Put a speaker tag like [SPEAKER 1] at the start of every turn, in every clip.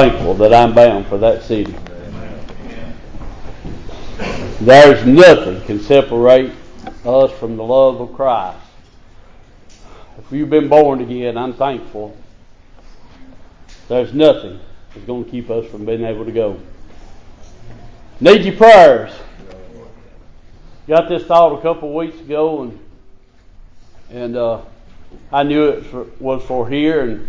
[SPEAKER 1] thankful that I'm bound for that city. There's nothing can separate us from the love of Christ. If you've been born again, I'm thankful. There's nothing that's going to keep us from being able to go. Need your prayers. Got this thought a couple of weeks ago, and and uh, I knew it was for here, and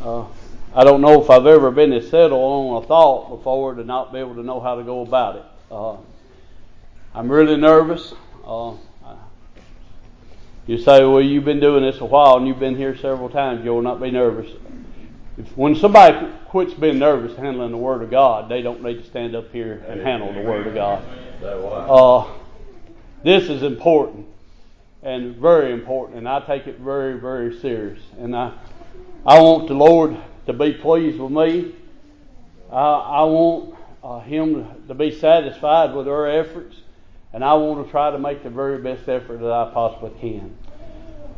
[SPEAKER 1] uh, I don't know if I've ever been as settled on a thought before to not be able to know how to go about it. Uh, I'm really nervous. Uh, you say, well, you've been doing this a while and you've been here several times. You'll not be nervous. If, when somebody quits being nervous handling the Word of God, they don't need to stand up here and handle the Word of God. Uh, this is important and very important, and I take it very, very serious. And I, I want the Lord to be pleased with me. I, I want uh, Him to be satisfied with our efforts, and I want to try to make the very best effort that I possibly can.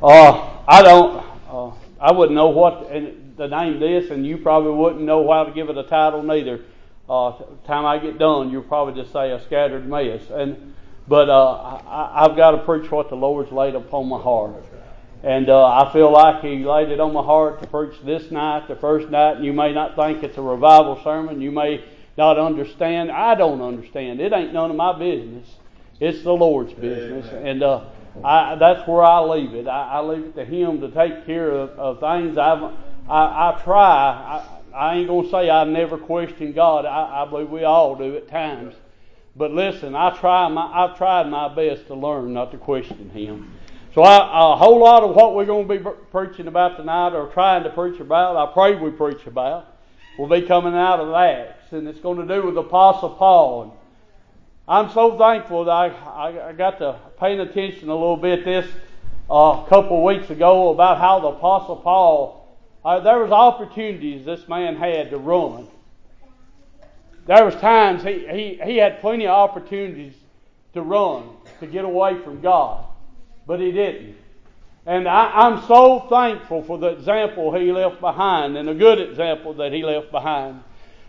[SPEAKER 1] Uh, I don't. Uh, I wouldn't know what to name this, and you probably wouldn't know how to give it a title neither. Uh, time I get done, you'll probably just say a scattered mess. And but uh, I, I've got to preach what the Lord's laid upon my heart. And uh, I feel like He laid it on my heart to preach this night, the first night. And you may not think it's a revival sermon. You may not understand. I don't understand. It ain't none of my business. It's the Lord's business. And uh, I, that's where I leave it. I, I leave it to Him to take care of, of things. I've, I, I try. I, I ain't going to say I never question God. I, I believe we all do at times. But listen, I try my, I've tried my best to learn not to question Him. So I, a whole lot of what we're going to be preaching about tonight, or trying to preach about, I pray we preach about, will be coming out of Acts, and it's going to do with Apostle Paul. And I'm so thankful that I, I, I got to paying attention a little bit this uh, couple weeks ago about how the Apostle Paul, uh, there was opportunities this man had to run. There was times he, he, he had plenty of opportunities to run, to get away from God but he didn't. And I, am so thankful for the example he left behind and the good example that he left behind.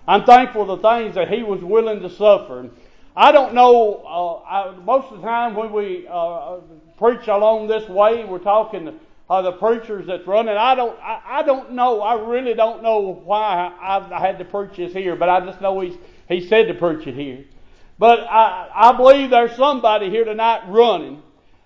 [SPEAKER 1] I'm thankful for the things that he was willing to suffer. I don't know, uh, I, most of the time when we uh, preach along this way, we're talking uh, the preachers that's running. I don't, I, I, don't know, I really don't know why I, I had to preach this here, but I just know he's, he said to preach it here. But I, I believe there's somebody here tonight running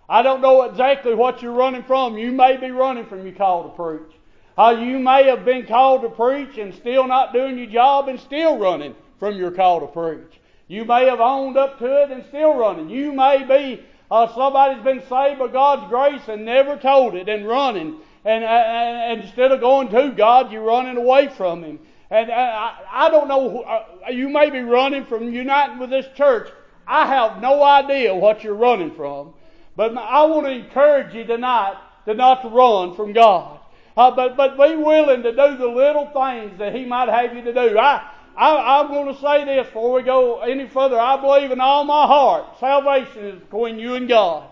[SPEAKER 1] I don't know exactly what you're running from. You may be running from your call to preach. Uh, you may have been called to preach and still not doing your job and still running from your call to preach. You may have owned up to it and still running. You may be uh, somebody's been saved by God's grace and never told it and running. And, uh, and instead of going to God, you're running away from Him. And uh, I, I don't know, uh, you may be running from uniting with this church. I have no idea what you're running from. But I want to encourage you tonight to not to run from God. Uh, but, but be willing to do the little things that He might have you to do. I, I, am going to say this before we go any further. I believe in all my heart salvation is between you and God.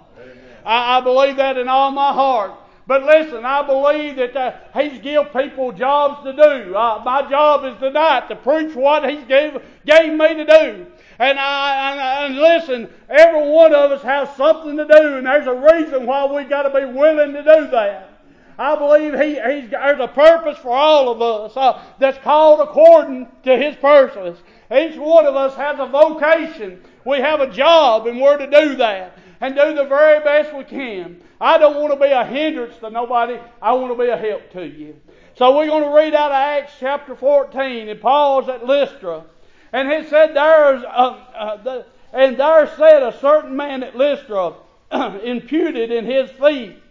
[SPEAKER 1] I, I, believe that in all my heart. But listen, I believe that uh, He's give people jobs to do. Uh, my job is tonight to preach what He's gave, gave me to do. And, I, and, and listen, every one of us has something to do, and there's a reason why we got to be willing to do that. I believe he, he's, there's a purpose for all of us uh, that's called according to His purpose. Each one of us has a vocation. We have a job, and we're to do that and do the very best we can. I don't want to be a hindrance to nobody. I want to be a help to you. So we're going to read out of Acts chapter 14, and Paul's at Lystra. And he said, There's a, uh, the, and there said a certain man at Lystra, imputed in his feet,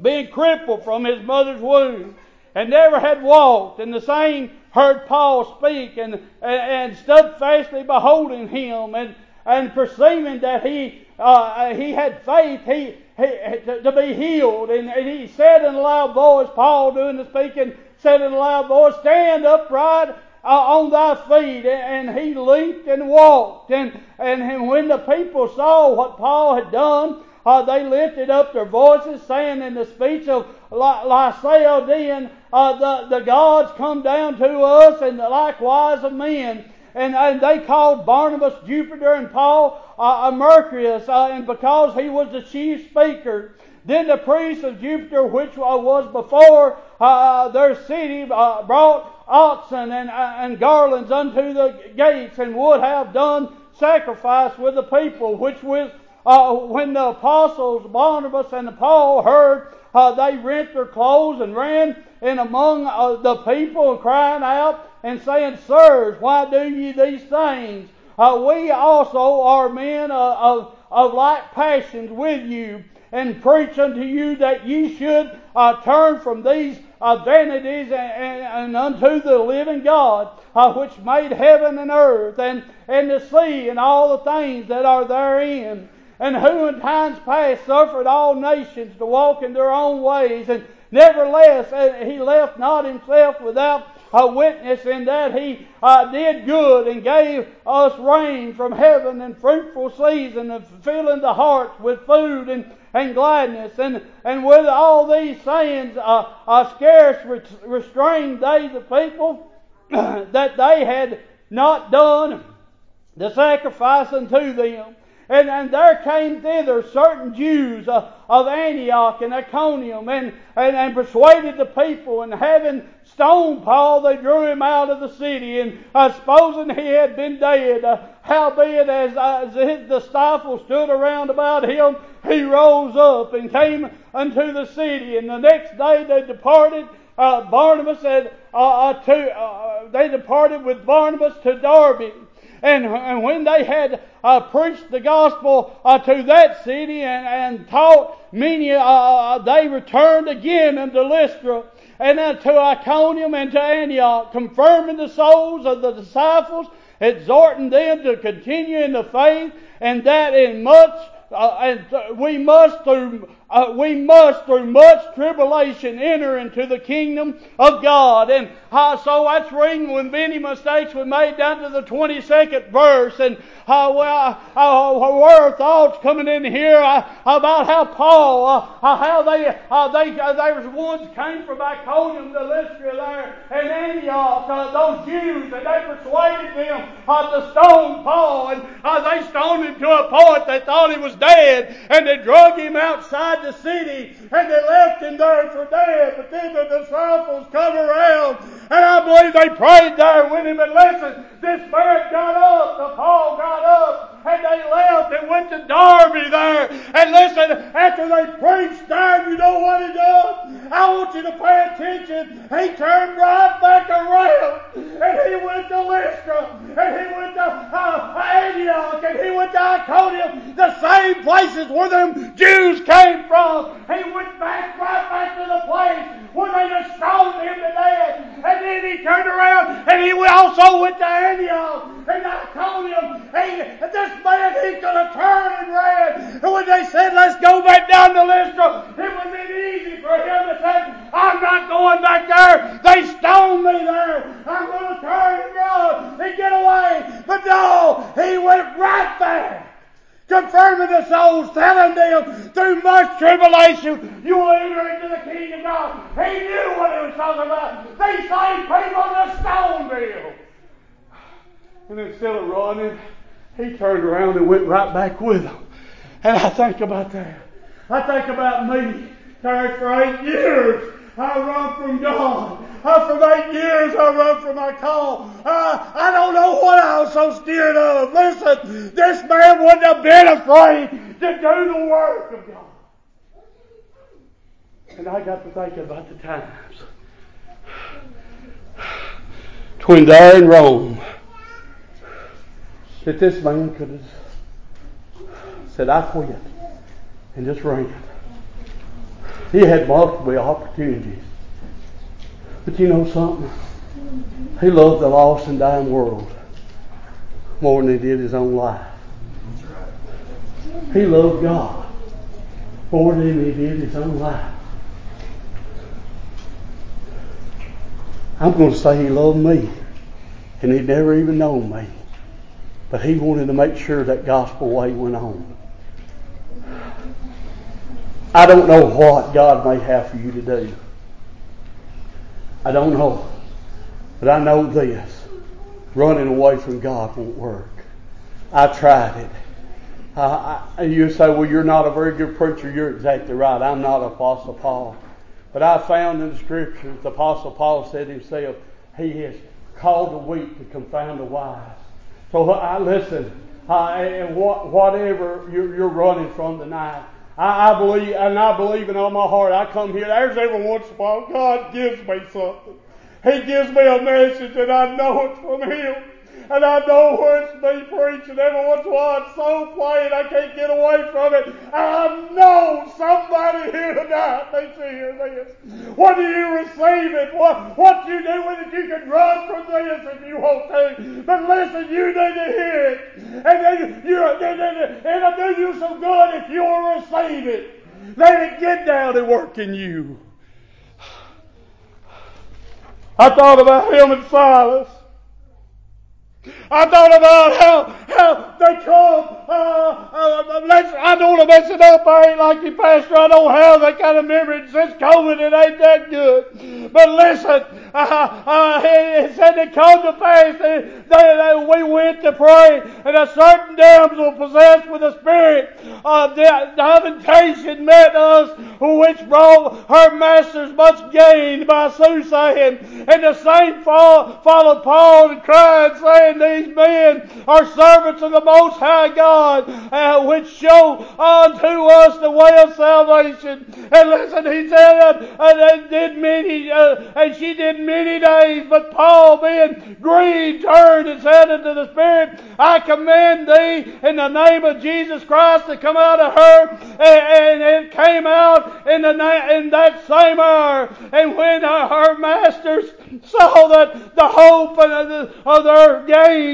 [SPEAKER 1] being crippled from his mother's womb, and never had walked. And the same heard Paul speak, and, and, and steadfastly beholding him, and, and perceiving that he, uh, he had faith, he, he, to, to be healed. And, and he said in a loud voice, Paul doing the speaking, said in a loud voice, Stand upright uh, on thy feet. And he leaped and walked. And, and when the people saw what Paul had done, uh, they lifted up their voices, saying in the speech of Lycaonian, uh, the, the gods come down to us, and likewise of men. And, and they called Barnabas Jupiter and Paul uh, Mercurius, uh, and because he was the chief speaker. Then the priests of Jupiter, which was before uh, their city, uh, brought oxen and, uh, and garlands unto the gates, and would have done sacrifice with the people, which was uh, when the apostles Barnabas and Paul heard, uh, they rent their clothes and ran in among uh, the people, crying out and saying, Sirs, why do ye these things? we also are men of, of like passions with you and preach unto you that ye should uh, turn from these uh, vanities and, and, and, unto the living God, uh, which made heaven and earth and, and the sea and all the things that are therein, and who in times past suffered all nations to walk in their own ways, and nevertheless uh, he left not himself without a witness in that he uh, did good and gave us rain from heaven and fruitful season and filling the hearts with food and and gladness. And, and with all these sayings, uh, uh, scarce restrained they the people that they had not done the sacrifice unto them. And, and there came thither certain Jews uh, of Antioch and Iconium and, and, and persuaded the people, and having stoned Paul, they drew him out of the city, and uh, supposing he had been dead, uh, howbeit as, uh, as the disciples stood around about him, he rose up and came unto the city, and the next day they departed. Uh, Barnabas said, uh, uh, to, uh, they departed with Barnabas to Derbe. And, and when they had uh, preached the gospel uh, to that city and, and taught many, they returned again unto Lystra and unto Iconium and to Antioch, confirming the souls of the disciples, exhorting them to continue in the faith, and that in much uh, and we must through uh, we must through much tribulation enter into the kingdom of God. And uh, so that's reading with many mistakes we made down to the 22nd verse. And uh, well, uh, were thoughts coming in here uh, about how Paul, uh, uh how they, they, there was ones came from Iconium to Lystra there and Antioch, those Jews, and they persuaded them to stone Paul, and they stoned him to a point they thought he was dead, and they drug him outside the city, and they left him there for dead. But then the disciples come around, and I believe they prayed there with him. And listen, this man got up, the Paul got up, and they left and went to Derbe there. And listen, after they preached there, you know what he done? I want you to pay attention. He turned right back around, and he went to Lystra, and he went to uh, Antioch, and he went to Iconium, the same places where them Jews came from. He went back right back to the place where they just stoned him to death. And then he turned around and he also went to Antioch. And I told him, hey, this man, he's going to turn and ran. And when they said, let's go back down to Lystra, it would have been easy for him to say, I'm not going back there. They stoned me there. I'm going to turn and run and get away. But no, he went right there confirming the souls, telling them through much tribulation you will enter into the kingdom of God. He knew what he was talking about. These same people just stoned him. And instead of running, he turned around and went right back with them. And I think about that. I think about me, tired for eight years. I run from God. Uh, for eight years I run from my call. Uh, I don't know what I was so scared of. Listen, this man wouldn't have been afraid to do the work of God. And I got to thinking about the times between there and Rome that this man could have said, I quit, and just ran. He had multiple opportunities. But you know something? He loved the lost and dying world more than he did his own life. He loved God more than he did his own life. I'm going to say he loved me, and he'd never even known me. But he wanted to make sure that gospel way went on. I don't know what God may have for you to do. I don't know. But I know this running away from God won't work. I tried it. Uh, I, you say, well, you're not a very good preacher. You're exactly right. I'm not Apostle Paul. But I found in the scriptures, the Apostle Paul said himself, he has called the weak to confound the wise. So I listen, uh, and what, whatever you're, you're, running from tonight, I, I, believe, and I believe in all my heart. I come here. There's every once in a while God gives me something. He gives me a message, and I know it's from Him. And I know where it's me preaching. Every once in a while it's so plain I can't get away from it. I know somebody here tonight needs to hear this. What do you receive it? What, what you do with it? You can run from this if you want to. But listen, you need to hear it. And then you, it'll do you some good if you'll receive it. Let it get down and work in you. I thought about him and Silas. I thought about how how they come. Uh, uh, I don't want to mess it up. I ain't like you, Pastor. I don't have that kind of memory since COVID. It ain't that good. But listen, uh, uh, it said it come to pass. They, they, we went to pray, and a certain damsel possessed with a spirit of divination met us, which brought her masters much gain by soothsaying. And the same followed Paul and cried, saying, these men are servants of the Most High God, uh, which show unto us the way of salvation. And listen, he said, uh, uh, they did many, uh, and she did many days, but Paul, being grieved, turned and said unto the Spirit, I command thee in the name of Jesus Christ to come out of her. And, and it came out in, the na- in that same hour. And when her, her masters saw that the hope of, the, of their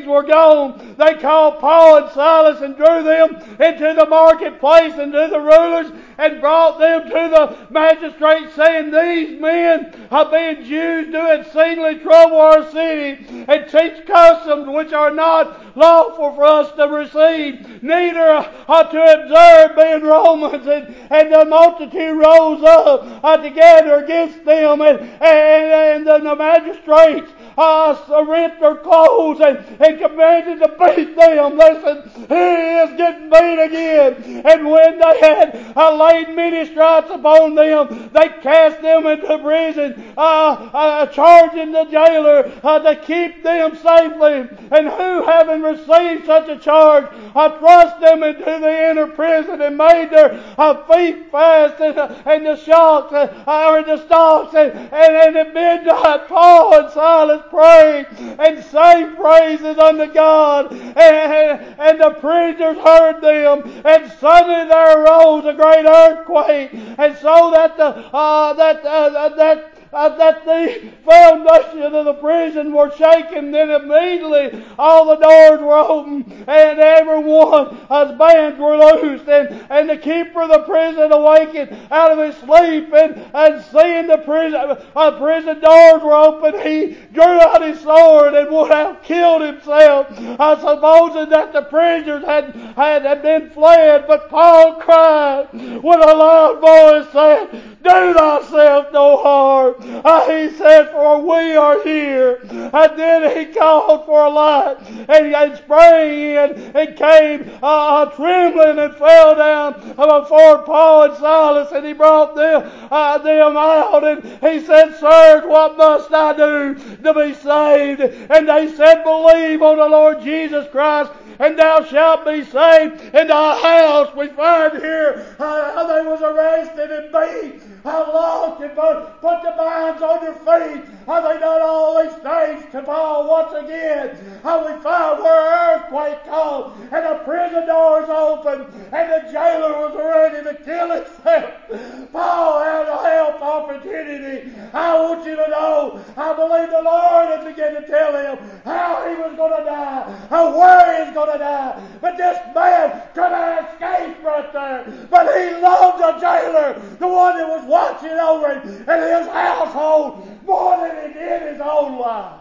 [SPEAKER 1] were gone, they called Paul and Silas and drew them into the marketplace and to the rulers and brought them to the magistrates, saying, These men, are being Jews, do exceedingly trouble our city and teach customs which are not lawful for us to receive, neither ought to observe, being Romans. And, and the multitude rose up uh, together against them, and, and, and the magistrates uh, rent their clothes and, and commanded to beat them. Listen, he is getting beat again. And when they had uh, laid many stripes upon them, they cast them into prison, uh, uh, charging the jailer uh, to keep them safely. And who, having received such a charge, uh, thrust them into the inner prison and made their uh, feet fast and, uh, and the shocks, uh, or the stocks, and, and, and at midnight Paul and Silas prayed and sang praises unto God. And, and the preachers heard them. And suddenly there arose a great earthquake. And so that the, uh, that, uh, that uh, that the foundation of the prison were shaken. Then immediately all the doors were open and everyone, his bands were loosed and, and the keeper of the prison awakened out of his sleep and, and seeing the prison, uh, prison doors were open, he drew out his sword and would have killed himself, uh, supposing that the prisoners had, had, had been fled. But Paul cried with a loud voice saying, Do thyself no harm. Uh, he said, For we are here. And then he called for a light and, and sprang in and came uh, trembling and fell down before Paul and Silas and he brought them, uh, them out and he said, Sirs, what must I do to be saved? And they said, Believe on the Lord Jesus Christ and thou shalt be saved in thy house. We find here uh, how they was arrested and beat, how lost and put, put the binds on their feet, how they done all these things to Paul once again. How we find where earthquake come and the prison doors open and the jailer was ready to kill himself. Paul had a help opportunity. I want you to know, I believe the Lord had begun to tell him how he was going to die, how where he was going to die. But this man could have escaped right there. But he loved the jailer, the one that was watching over him and his household more than he did his own life.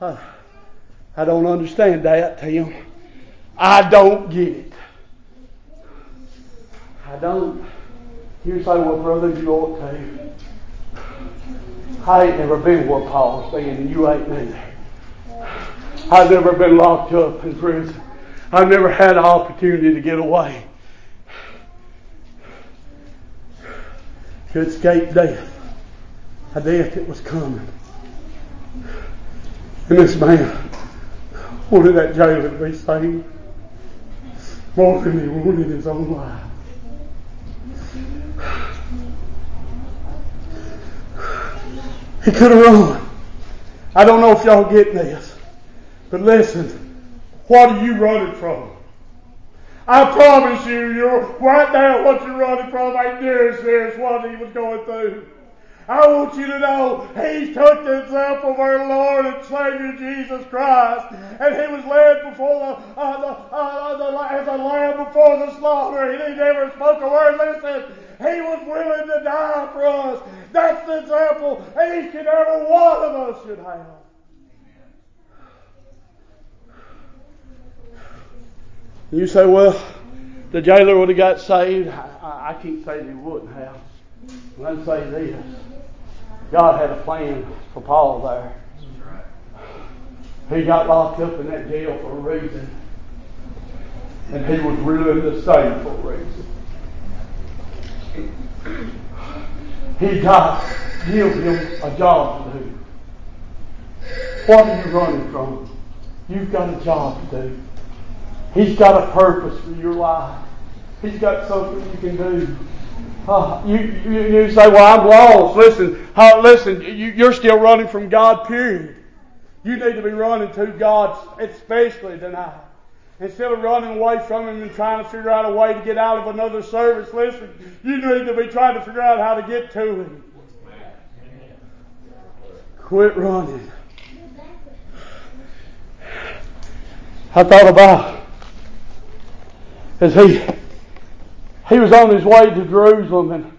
[SPEAKER 1] I don't understand that, Tim. I don't get it. I don't. You say, well, brother, you ought to. I ain't never been where Paul's been, and you ain't neither. I've never been locked up in prison. I've never had an opportunity to get away. To escape death. A death that was coming. And this man wanted that jailer to be saved more than he wanted his own life. He could have run. I don't know if y'all get this, but listen, what are you running from? I promise you, you're right now what you're running from ain't near as serious what he was going through. I want you to know he took the example of our Lord and Savior Jesus Christ, and he was led before the, uh, the, uh, the, as a lamb before the slaughter, and he never spoke a word. Listen, he was willing to die for us. That's the example each and every one of us should have. You say, well, the jailer would have got saved. I, I can't say he wouldn't have. Let's say this. God had a plan for Paul there. He got locked up in that jail for a reason. And he was willing to stay for a reason. He got give him a job to do. What are you running from? You've got a job to do. He's got a purpose for your life. He's got something you can do. Uh, you, you, say, well, I'm lost. Listen, uh, listen, you, are still running from God, period. You need to be running to God, especially tonight. Instead of running away from Him and trying to figure out a way to get out of another service, listen, you need to be trying to figure out how to get to Him. Quit running. I thought about as he he was on his way to Jerusalem and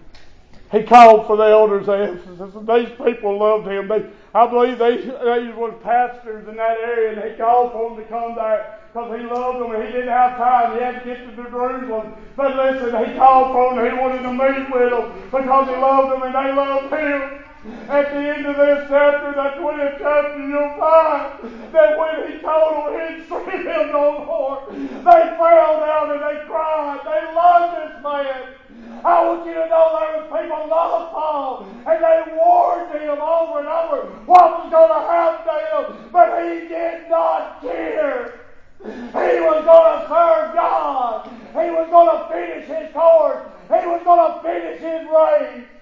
[SPEAKER 1] he called for the elders of Ephesus, and these people loved him. They, I believe they, they were pastors in that area, and he called for them to come there because he loved them, and he didn't have time. He had to get to Jerusalem. But listen, he called for them. He wanted to meet with them because he loved them, and they loved him. At the end of this chapter, that 20th chapter, you'll find that when he told them he'd see them no more, they fell down and they cried. They loved this man. I want you to know there was people loved Paul, and they warned him over and over what was going to happen to him, but he did not care. He was going to serve God. He was going to finish his course. He was going to finish his race.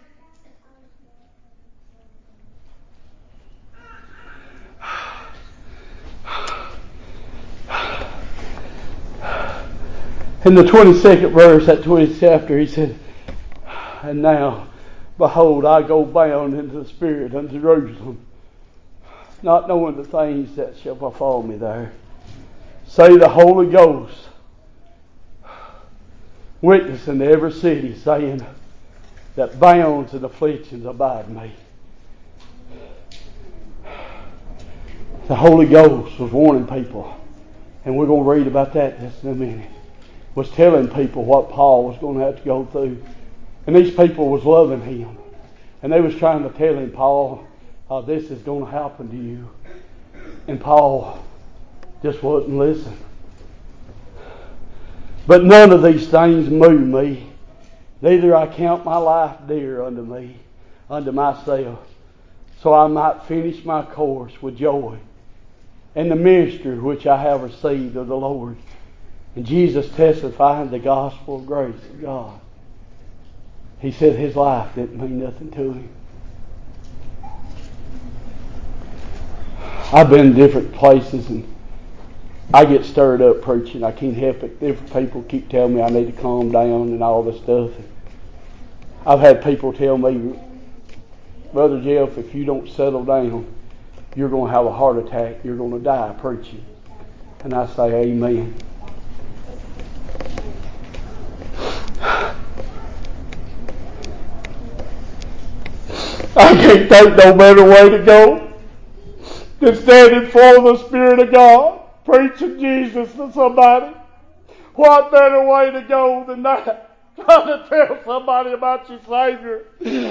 [SPEAKER 1] In the 22nd verse, that 20th chapter, he said, And now, behold, I go bound into the Spirit unto Jerusalem, not knowing the things that shall befall me there. Say the Holy Ghost, witnessing to every city, saying that bounds and afflictions abide me. The Holy Ghost was warning people, and we're going to read about that just in a minute was telling people what Paul was going to have to go through. And these people was loving him. And they was trying to tell him, Paul, uh, this is going to happen to you. And Paul just wouldn't listen. But none of these things move me. Neither I count my life dear unto me, unto myself, so I might finish my course with joy and the ministry which I have received of the Lord and Jesus testified the gospel of grace of God. He said his life didn't mean nothing to him. I've been in different places and I get stirred up preaching. I can't help it. Different people keep telling me I need to calm down and all this stuff. I've had people tell me, Brother Jeff, if you don't settle down, you're going to have a heart attack. You're going to die preaching. And I say, Amen. Think no better way to go than standing for the Spirit of God, preaching Jesus to somebody. What better way to go than that? Trying to tell somebody about your Savior.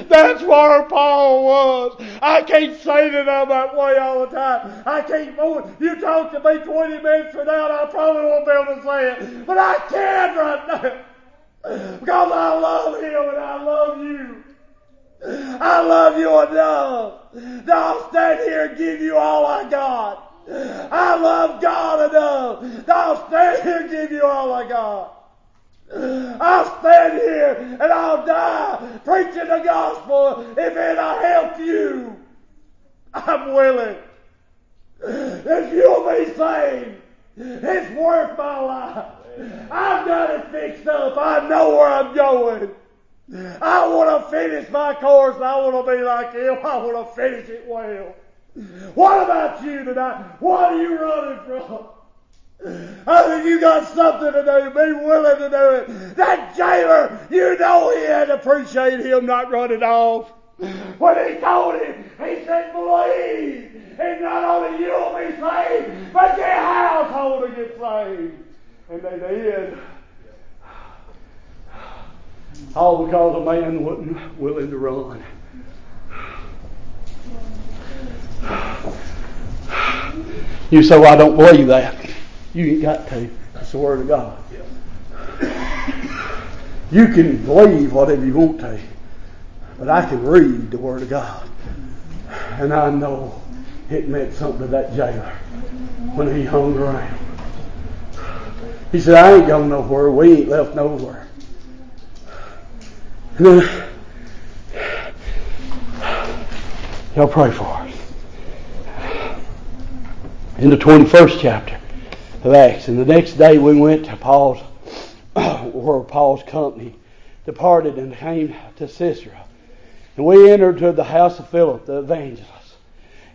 [SPEAKER 1] That's where Paul was. I can't say to them that way all the time. I can't move. You talk to me 20 minutes from now, and I probably won't be able to say it. But I can right now. Because I love Him and I love you. I love you enough that I'll stand here and give you all I got. I love God enough that I'll stand here and give you all I got. I'll stand here and I'll die preaching the gospel if it'll help you. I'm willing. If you'll be saved, it's worth my life. I've got it fixed up. I know where I'm going. I want to finish my course. I want to be like him. I want to finish it well. What about you tonight? What are you running from? I think you got something to do. Be willing to do it. That jailer, you know he had to appreciate him not running off. When he told him, he said, believe. And not only you'll be saved, but your household will get saved. And they did. All because a man wasn't willing to run. You say, well, I don't believe that. You ain't got to. It's the Word of God. You can believe whatever you want to, but I can read the Word of God. And I know it meant something to that jailer when he hung around. He said, I ain't going nowhere. We ain't left nowhere. Then, y'all pray for us. In the 21st chapter of Acts, and the next day we went to Paul's, where Paul's company departed and came to Caesarea. And we entered to the house of Philip the evangelist,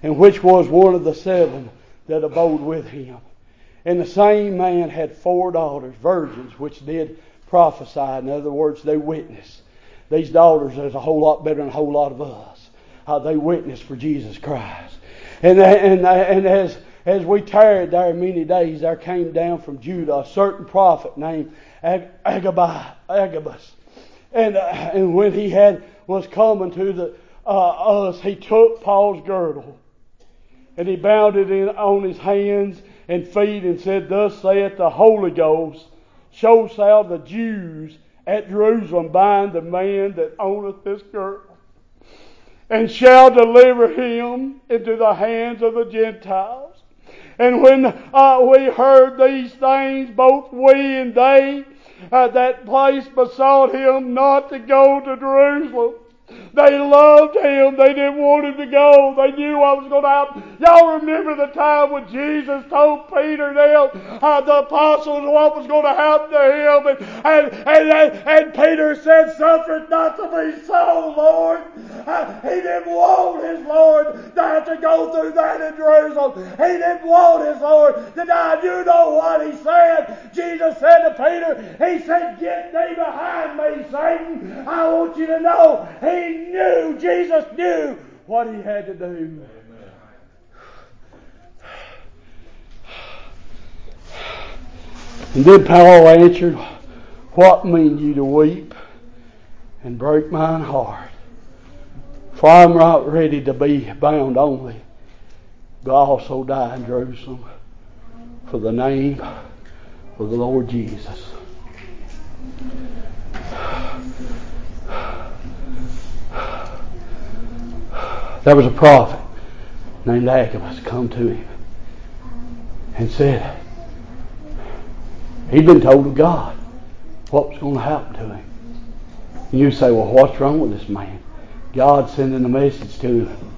[SPEAKER 1] and which was one of the seven that abode with him. And the same man had four daughters, virgins, which did prophesy. In other words, they witnessed. These daughters is a whole lot better than a whole lot of us. How they witnessed for Jesus Christ. And, and, and as, as we tarried there many days, there came down from Judah a certain prophet named Agabus. Agabus. And, uh, and when he had was coming to the, uh, us, he took Paul's girdle and he bound it in, on his hands and feet and said, Thus saith the Holy Ghost, show thou the Jews at Jerusalem bind the man that owneth this girdle, and shall deliver him into the hands of the Gentiles. And when uh, we heard these things, both we and they, uh, that place besought him not to go to Jerusalem. They loved him. They didn't want him to go. They knew what was going to happen. Y'all remember the time when Jesus told Peter and them, uh, the apostles, what was going to happen to him. And, and, and, and, and Peter said, suffer not to be so, Lord. Uh, he didn't want his Lord to have to go through that in Jerusalem. He didn't want his Lord to die. You know what he said. Jesus said to Peter, he said, get thee behind me, Satan. I want you to know he knew, Jesus knew what he had to do. And then Paul answered, What mean you to weep and break mine heart? For I'm not ready to be bound only, but also die in Jerusalem for the name of the Lord Jesus. There was a prophet named Agabus come to him and said he'd been told of God what was going to happen to him. And you say, well, what's wrong with this man? God sending a message to him.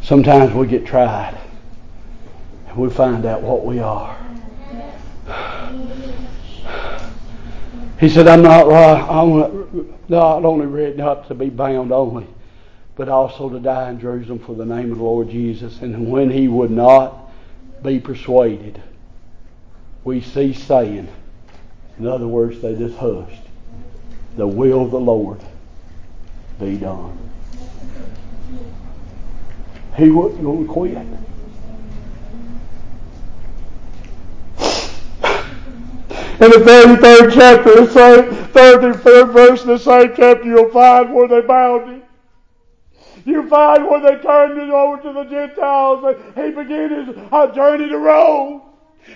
[SPEAKER 1] Sometimes we get tried and we find out what we are. He said, I'm not right. I'm not only ready not to be bound only, but also to die in Jerusalem for the name of the Lord Jesus. And when he would not be persuaded, we ceased saying, in other words, they just hushed, the will of the Lord be done. He wasn't going to quit. In the 33rd chapter, the same, third fourth verse of the same chapter, you'll find where they bound him. You find where they turned him over to the Gentiles. He began his journey to Rome.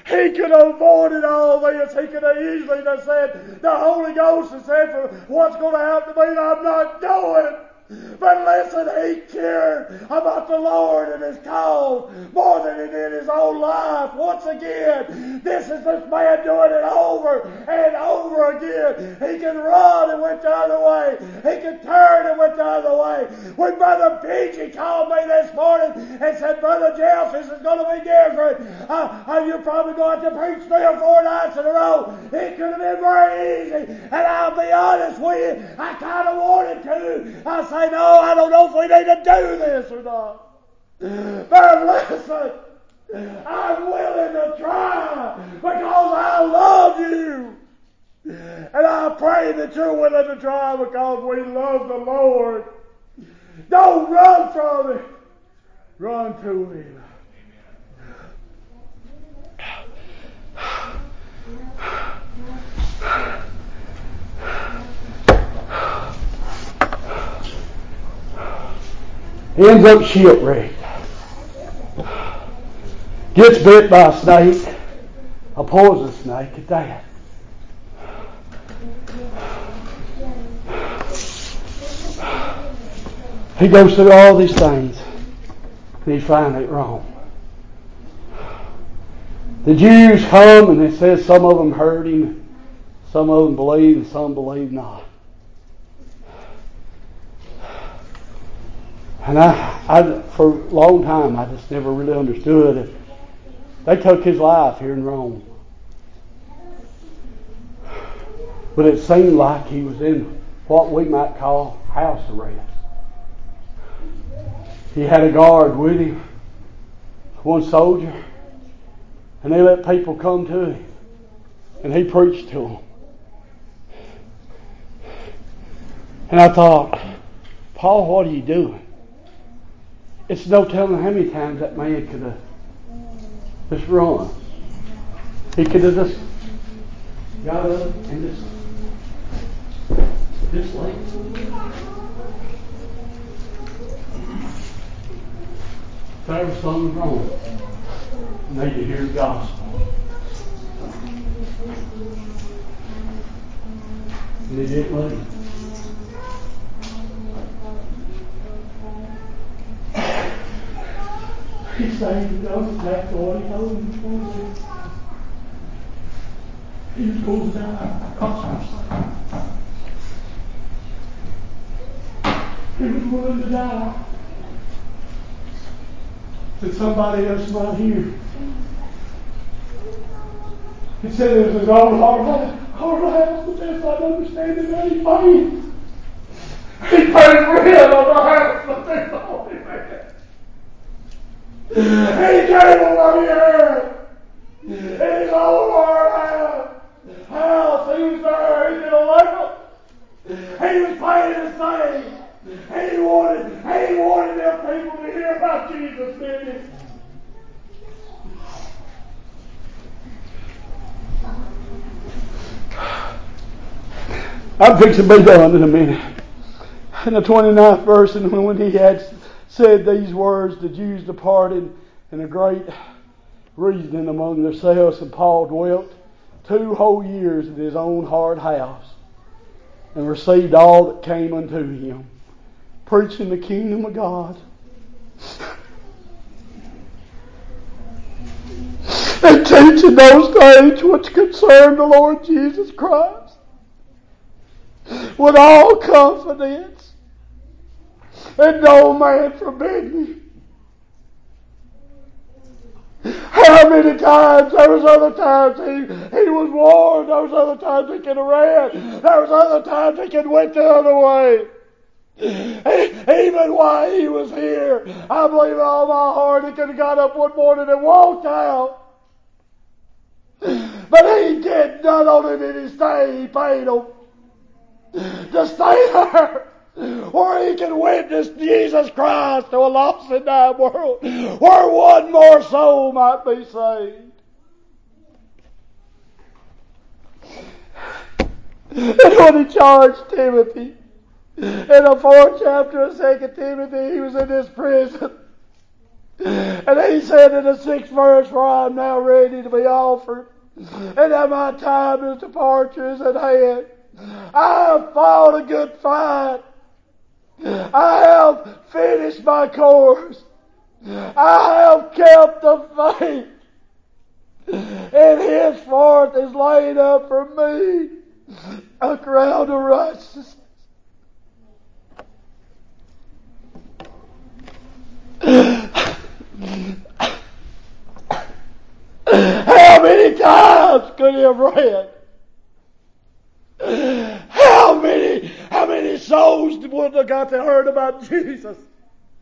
[SPEAKER 1] He could have avoided all this. He could have easily have said, the Holy Ghost has said, for what's going to happen to me, I'm not going. But listen, he cared about the Lord and his cause more than he did his own life. Once again, this is this man doing it over and over again. He can run and went the other way. He can turn and went the other way. When Brother Peachy called me this morning and said, Brother Jeff, this is going to be different. Uh, uh, you're probably going to preach three or four nights in a row. It could have been very easy. And I'll be honest with you, I kind of wanted to. I say, no, I don't know if we need to do this or not. But listen, I'm willing to try because I love you. And I pray that you're willing to try because we love the Lord. Don't run from Him. Run to Him. Ends up shipwrecked. Gets bit by a snake, a poison snake at that. He goes through all these things and he finds it wrong. The Jews come and it says some of them heard him, some of them believe, and some believe not. And I, I, for a long time, I just never really understood it. They took his life here in Rome. But it seemed like he was in what we might call house arrest. He had a guard with him, one soldier, and they let people come to him, and he preached to them. And I thought, Paul, what are you doing? It's no telling how many times that man could have just run. He could have just got up and just just left. There was something wrong. Need to hear the gospel. And didn't leave. Going to do. He was going to die because He was willing to die. That somebody else might hear. He said it was his own heart, heart house, but that's not understanding anything. He paid rent on the house, but they told him that. He gave over here. In his own heart house. He was there. He did a lot. He was paying his thing. He wanted, he wanted them people to hear about Jesus, didn't? I'm fixing to be done in a minute. In the 29th verse, and when he had said these words, the Jews departed in a great reasoning among themselves, and Paul dwelt two whole years in his own hard house, and received all that came unto him, preaching the kingdom of God. and teaching those things which concern the Lord Jesus Christ with all confidence and no man forbid me. How many times? There was other times he, he was warned. There was other times he could have ran. There was other times he could went the other way. Even while he was here, I believe in all my heart he could have got up one morning and walked out. But he did not. on it in his stay. He paid him to stay there where he can witness Jesus Christ to a lost and dying world, where one more soul might be saved. And when he charged Timothy, in the fourth chapter of Second Timothy, he was in this prison. And he said in the sixth verse, For I am now ready to be offered, and that my time of departure is at hand. I have fought a good fight. I have finished my course. I have kept the faith. And henceforth is laid up for me a crown of righteousness. How many times could he have read? How many, how many souls would have got to heard about Jesus?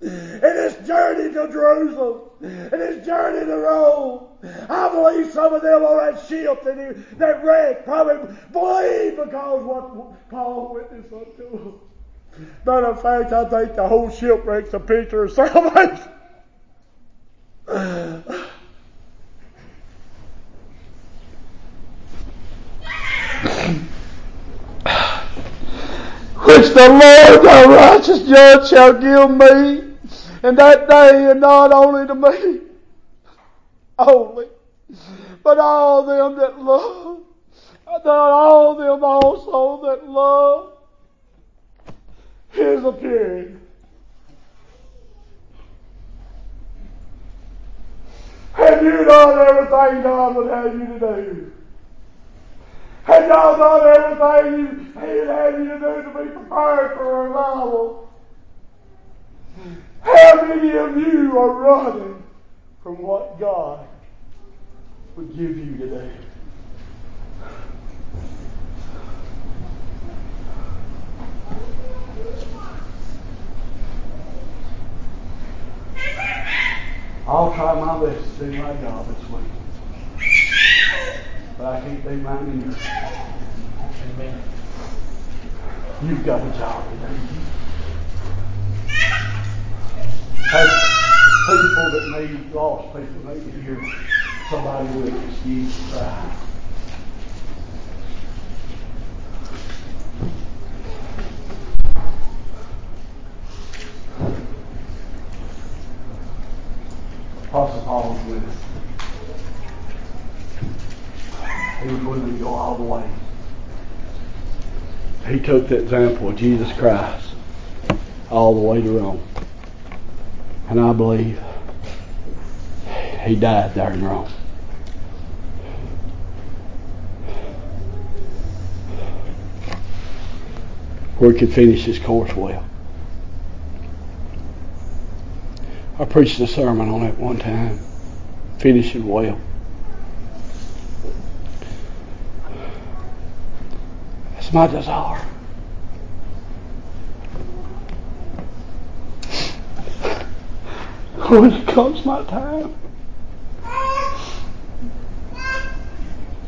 [SPEAKER 1] And his journey to Jerusalem, and his journey to Rome. I believe some of them on that ship that, he, that wreck probably believe because what Paul witnessed unto them. Matter of fact, I think the whole shipwreck's a picture of salvation. which the Lord the righteous judge shall give me in that day, and not only to me only, but all them that love, that all them also that love his appearing. Have you done everything God would have you to do? Have y'all done everything He'd have you to do to be prepared for revival? How many of you are running from what God would give you today? I'll try my best to do my job this week. But I can't do mine either. Amen. You've got a job to do. Have people that need, lost people that need to hear somebody with an excuse to cry. Apostle Paul was with us. He was willing to go all the way. He took the example of Jesus Christ all the way to Rome. And I believe he died there in Rome. Where he could finish his course well. I preached a sermon on it one time, finishing well. My desire. When it comes my time,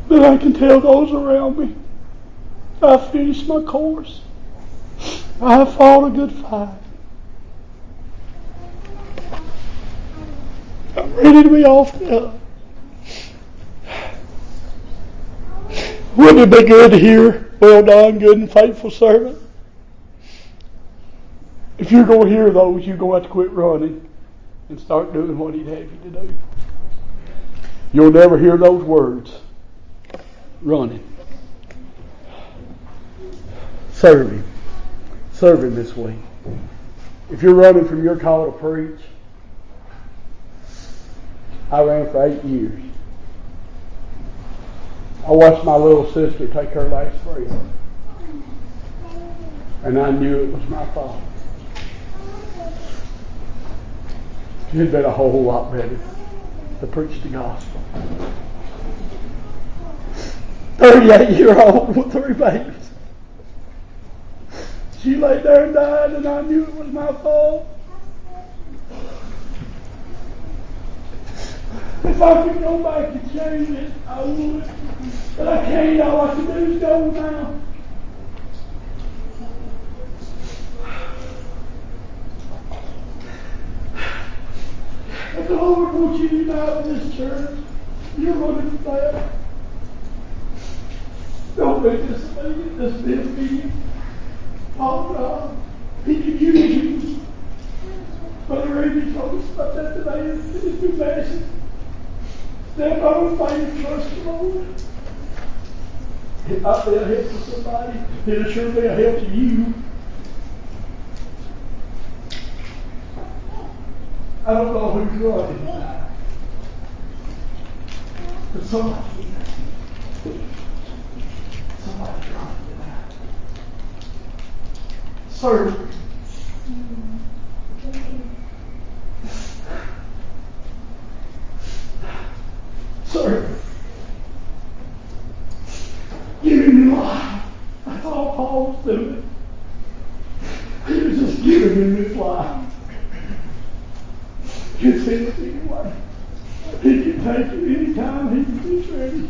[SPEAKER 1] that I can tell those around me, I finished my course. I have fought a good fight. I'm ready to be off now. Wouldn't it be good to hear, well done, good and faithful servant? If you're going to hear those, you're going to have to quit running and start doing what He'd have you to do. You'll never hear those words running. Serve Him. Serve Him this week. If you're running from your call to preach, I ran for eight years. I watched my little sister take her last breath. And I knew it was my fault. It'd been a whole lot better to preach the gospel. 38 year old with three babies. She lay there and died, and I knew it was my fault. If I could go back and change it, I would. But I can't. All I can do is go now. If the Lord wants you to unite with this church, you're running for that. Don't make this thing, this be obedient. Oh God, He can use you. Brother Randy told us about that today in his new message. Step on faith, trust the Lord. It be a help to somebody. It'll sure be a help to you. I don't know who's tonight. But somebody, somebody's running tonight. Serve. Serve. Give him your life. That's all Paul was doing. He was just giving him his life. You see it anyway. He can take it anytime he's ready.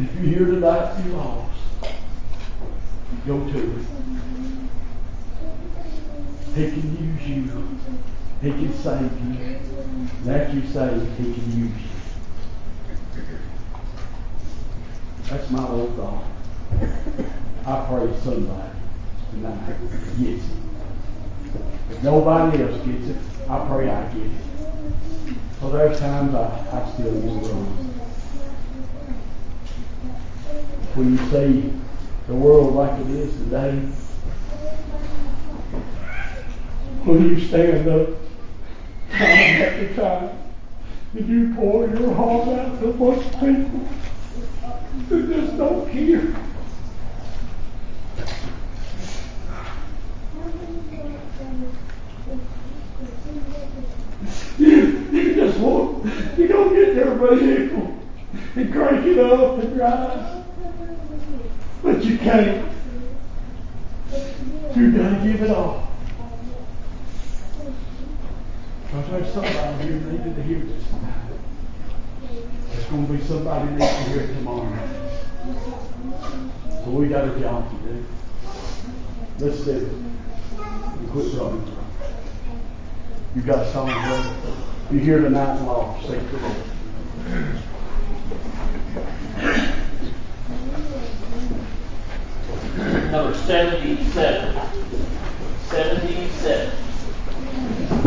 [SPEAKER 1] If you're here tonight, you're lost. Go to it. He can use you. He can save you. And after you save, he can use you. That's my old thought. I pray somebody tonight gets it. If nobody else gets it, I pray I get it. So there's times I, I still want to run. When you see the world like it is today, when you stand up time after time and you pour your heart out to of people that just don't care. You, you just want, you don't get their vehicle and crank it up and drive. But you can't. You gotta give it all. Because there's somebody here needed to hear this tonight. There's going to be somebody needs to hear it tomorrow. So we got a job to do. Let's do it. And quit running. You got a song, brother? You hear the night law. Say the Lord.
[SPEAKER 2] Number 77. 77.